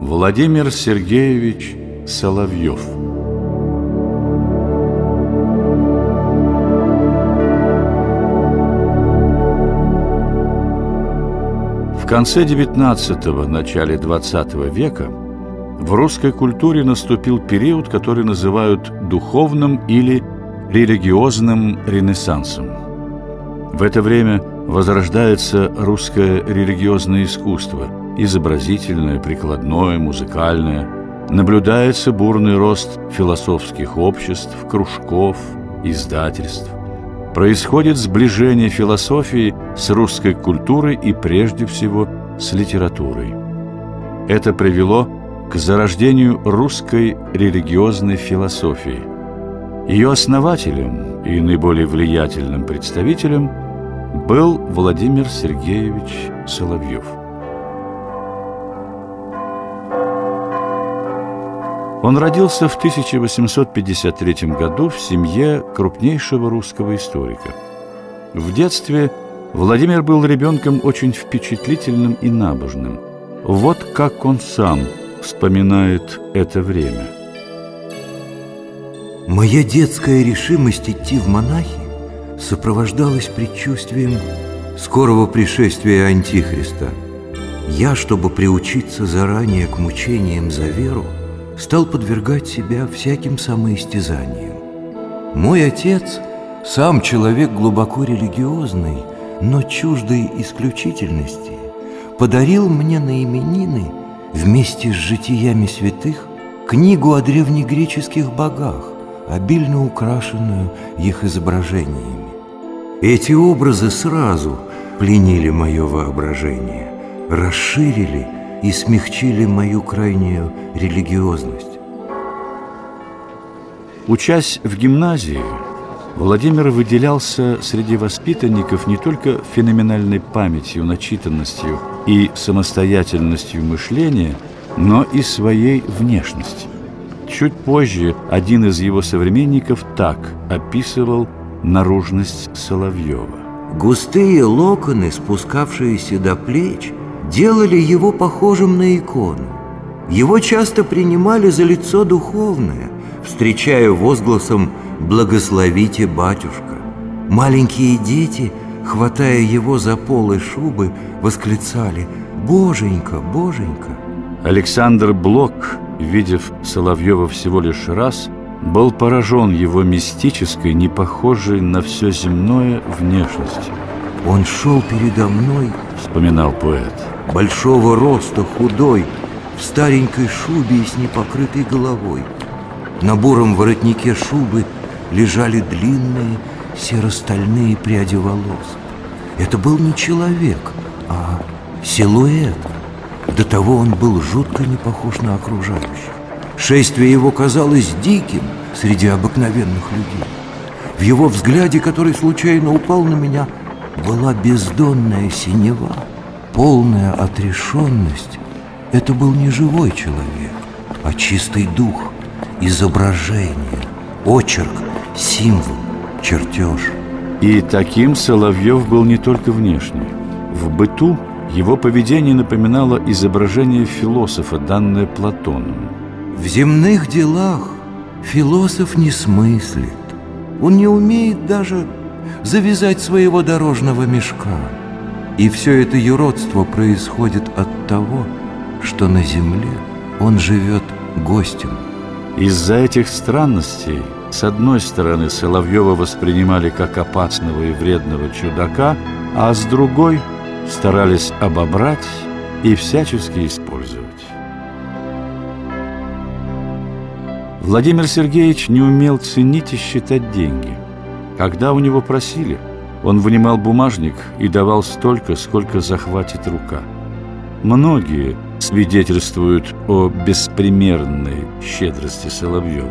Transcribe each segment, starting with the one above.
Владимир Сергеевич Соловьев В конце XIX – начале XX века в русской культуре наступил период, который называют духовным или религиозным ренессансом. В это время возрождается русское религиозное искусство, изобразительное, прикладное, музыкальное. Наблюдается бурный рост философских обществ, кружков, издательств. Происходит сближение философии с русской культурой и прежде всего с литературой. Это привело к зарождению русской религиозной философии. Ее основателем и наиболее влиятельным представителем был Владимир Сергеевич Соловьев. Он родился в 1853 году в семье крупнейшего русского историка. В детстве Владимир был ребенком очень впечатлительным и набожным. Вот как он сам вспоминает это время. Моя детская решимость идти в монахи сопровождалась предчувствием скорого пришествия Антихриста. Я, чтобы приучиться заранее к мучениям за веру, стал подвергать себя всяким самоистязаниям. Мой отец, сам человек глубоко религиозный, но чуждой исключительности, подарил мне на именины вместе с житиями святых книгу о древнегреческих богах, обильно украшенную их изображениями. Эти образы сразу пленили мое воображение, расширили и смягчили мою крайнюю религиозность. Учась в гимназии, Владимир выделялся среди воспитанников не только феноменальной памятью, начитанностью и самостоятельностью мышления, но и своей внешностью. Чуть позже один из его современников так описывал наружность Соловьева. Густые локоны, спускавшиеся до плеч, делали его похожим на икону. Его часто принимали за лицо духовное, встречая возгласом «Благословите, батюшка!». Маленькие дети, хватая его за полы шубы, восклицали «Боженька, боженька!». Александр Блок, видев Соловьева всего лишь раз, был поражен его мистической, не похожей на все земное внешностью. «Он шел передо мной», — вспоминал поэт, «большого роста, худой, в старенькой шубе и с непокрытой головой. На буром воротнике шубы лежали длинные серо-стальные пряди волос. Это был не человек, а силуэт. До того он был жутко не похож на окружающих. Шествие его казалось диким среди обыкновенных людей. В его взгляде, который случайно упал на меня, была бездонная синева, полная отрешенность. Это был не живой человек, а чистый дух, изображение, очерк, символ, чертеж. И таким Соловьев был не только внешне. В быту его поведение напоминало изображение философа, данное Платоном. В земных делах философ не смыслит. Он не умеет даже завязать своего дорожного мешка. И все это юродство происходит от того, что на земле он живет гостем. Из-за этих странностей, с одной стороны, Соловьева воспринимали как опасного и вредного чудака, а с другой старались обобрать и всячески использовать. Владимир Сергеевич не умел ценить и считать деньги. Когда у него просили, он вынимал бумажник и давал столько, сколько захватит рука. Многие свидетельствуют о беспримерной щедрости Соловьева.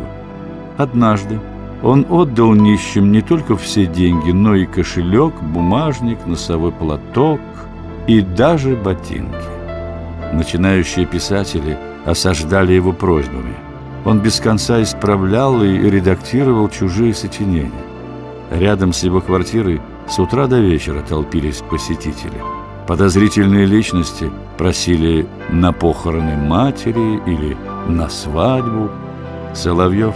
Однажды он отдал нищим не только все деньги, но и кошелек, бумажник, носовой платок и даже ботинки. Начинающие писатели осаждали его просьбами – он без конца исправлял и редактировал чужие сочинения. Рядом с его квартирой с утра до вечера толпились посетители. Подозрительные личности просили на похороны матери или на свадьбу. Соловьев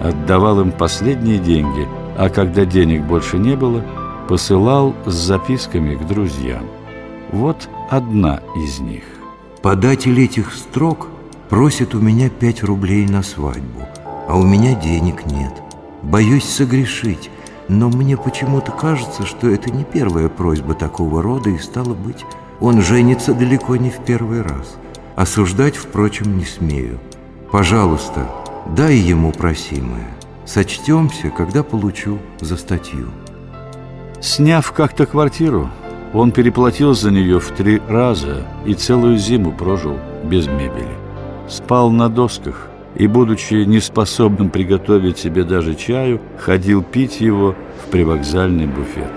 отдавал им последние деньги, а когда денег больше не было, посылал с записками к друзьям. Вот одна из них. Податель этих строк просит у меня пять рублей на свадьбу, а у меня денег нет. Боюсь согрешить, но мне почему-то кажется, что это не первая просьба такого рода, и стало быть, он женится далеко не в первый раз. Осуждать, впрочем, не смею. Пожалуйста, дай ему просимое. Сочтемся, когда получу за статью. Сняв как-то квартиру, он переплатил за нее в три раза и целую зиму прожил без мебели. Спал на досках и, будучи неспособным приготовить себе даже чаю, ходил пить его в привокзальный буфет.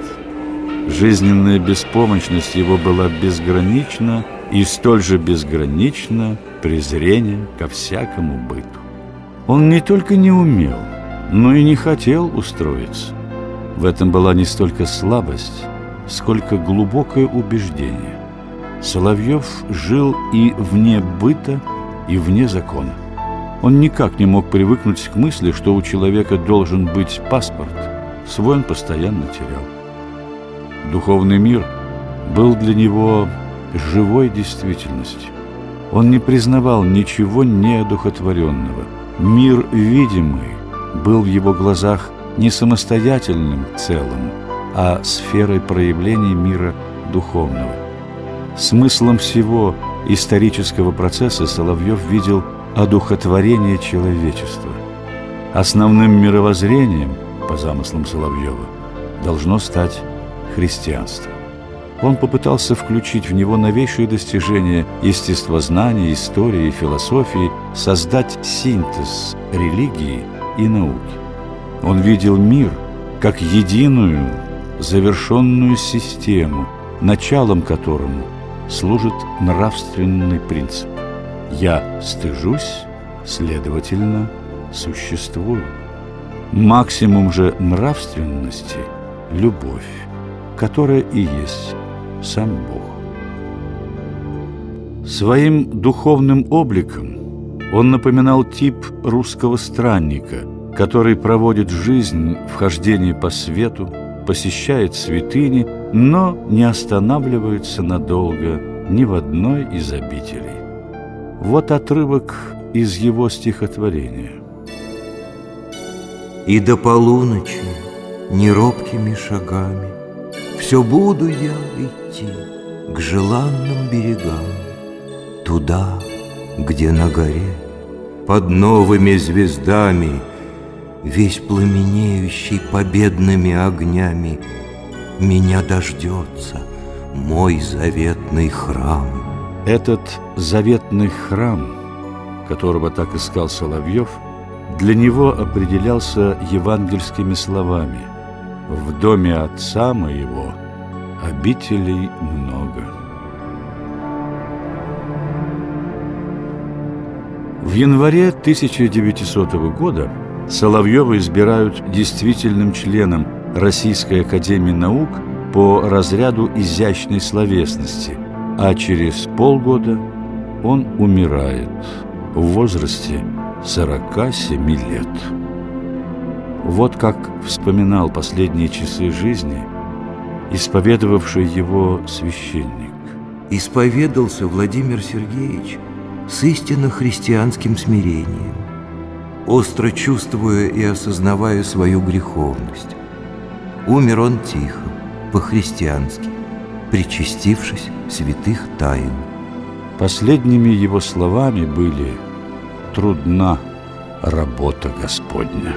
Жизненная беспомощность его была безгранична и столь же безгранично презрение ко всякому быту. Он не только не умел, но и не хотел устроиться. В этом была не столько слабость, сколько глубокое убеждение. Соловьев жил и вне быта, и вне закона. Он никак не мог привыкнуть к мысли, что у человека должен быть паспорт. Свой он постоянно терял. Духовный мир был для него живой действительностью. Он не признавал ничего неодухотворенного. Мир видимый был в его глазах не самостоятельным целым, а сферой проявления мира духовного. Смыслом всего исторического процесса Соловьев видел одухотворение человечества. Основным мировоззрением, по замыслам Соловьева, должно стать христианство. Он попытался включить в него новейшие достижения естествознания, истории и философии, создать синтез религии и науки. Он видел мир как единую, завершенную систему, началом которому служит нравственный принцип. Я стыжусь, следовательно, существую. Максимум же нравственности – любовь, которая и есть сам Бог. Своим духовным обликом он напоминал тип русского странника, который проводит жизнь в хождении по свету, посещает святыни, но не останавливается надолго ни в одной из обителей. Вот отрывок из его стихотворения. «И до полуночи неробкими шагами Все буду я идти к желанным берегам, Туда, где на горе под новыми звездами Весь пламенеющий победными огнями Меня дождется мой заветный храм. Этот заветный храм, которого так искал Соловьев, для него определялся евангельскими словами «В доме отца моего обителей много». В январе 1900 года Соловьева избирают действительным членом Российской Академии Наук по разряду изящной словесности, а через полгода он умирает в возрасте 47 лет. Вот как вспоминал последние часы жизни исповедовавший его священник. Исповедался Владимир Сергеевич с истинно христианским смирением, остро чувствуя и осознавая свою греховность. Умер он тихо, по-христиански, причастившись святых тайн. Последними его словами были «трудна работа Господня».